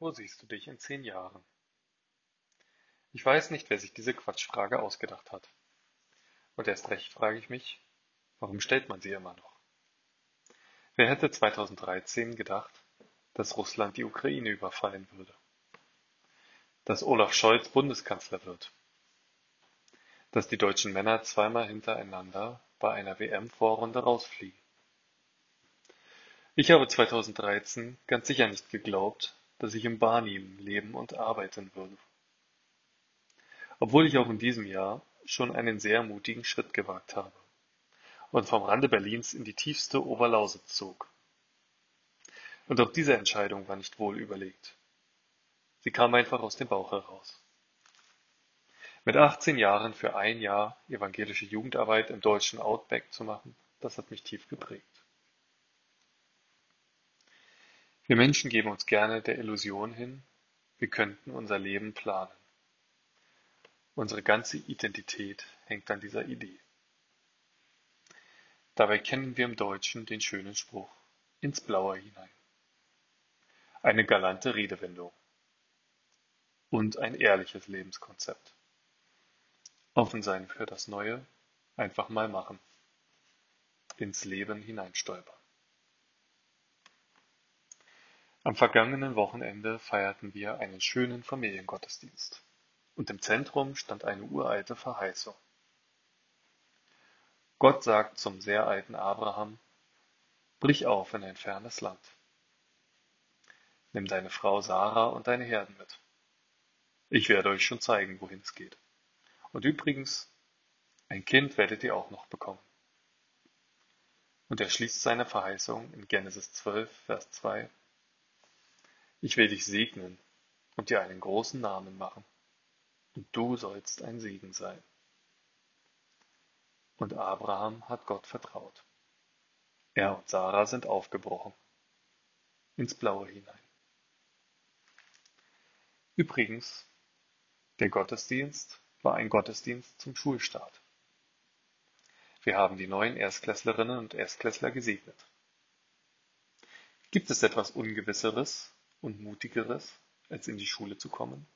Wo siehst du dich in zehn Jahren? Ich weiß nicht, wer sich diese Quatschfrage ausgedacht hat. Und erst recht frage ich mich, warum stellt man sie immer noch? Wer hätte 2013 gedacht, dass Russland die Ukraine überfallen würde? Dass Olaf Scholz Bundeskanzler wird? Dass die deutschen Männer zweimal hintereinander bei einer WM-Vorrunde rausfliegen? Ich habe 2013 ganz sicher nicht geglaubt, dass ich im Barnim leben und arbeiten würde. Obwohl ich auch in diesem Jahr schon einen sehr mutigen Schritt gewagt habe und vom Rande Berlins in die tiefste Oberlausitz zog. Und auch diese Entscheidung war nicht wohl überlegt. Sie kam einfach aus dem Bauch heraus. Mit 18 Jahren für ein Jahr evangelische Jugendarbeit im deutschen Outback zu machen, das hat mich tief geprägt. Wir Menschen geben uns gerne der Illusion hin, wir könnten unser Leben planen. Unsere ganze Identität hängt an dieser Idee. Dabei kennen wir im Deutschen den schönen Spruch ins Blaue hinein. Eine galante Redewendung und ein ehrliches Lebenskonzept. Offen sein für das Neue, einfach mal machen. Ins Leben hineinstolpern. Am vergangenen Wochenende feierten wir einen schönen Familiengottesdienst, und im Zentrum stand eine uralte Verheißung. Gott sagt zum sehr alten Abraham, Brich auf in ein fernes Land. Nimm deine Frau Sarah und deine Herden mit. Ich werde euch schon zeigen, wohin es geht. Und übrigens, ein Kind werdet ihr auch noch bekommen. Und er schließt seine Verheißung in Genesis 12, Vers 2 ich will dich segnen und dir einen großen Namen machen, und du sollst ein Segen sein. Und Abraham hat Gott vertraut. Er und Sarah sind aufgebrochen ins Blaue hinein. Übrigens, der Gottesdienst war ein Gottesdienst zum Schulstart. Wir haben die neuen Erstklässlerinnen und Erstklässler gesegnet. Gibt es etwas Ungewisseres und Mutigeres, als in die Schule zu kommen?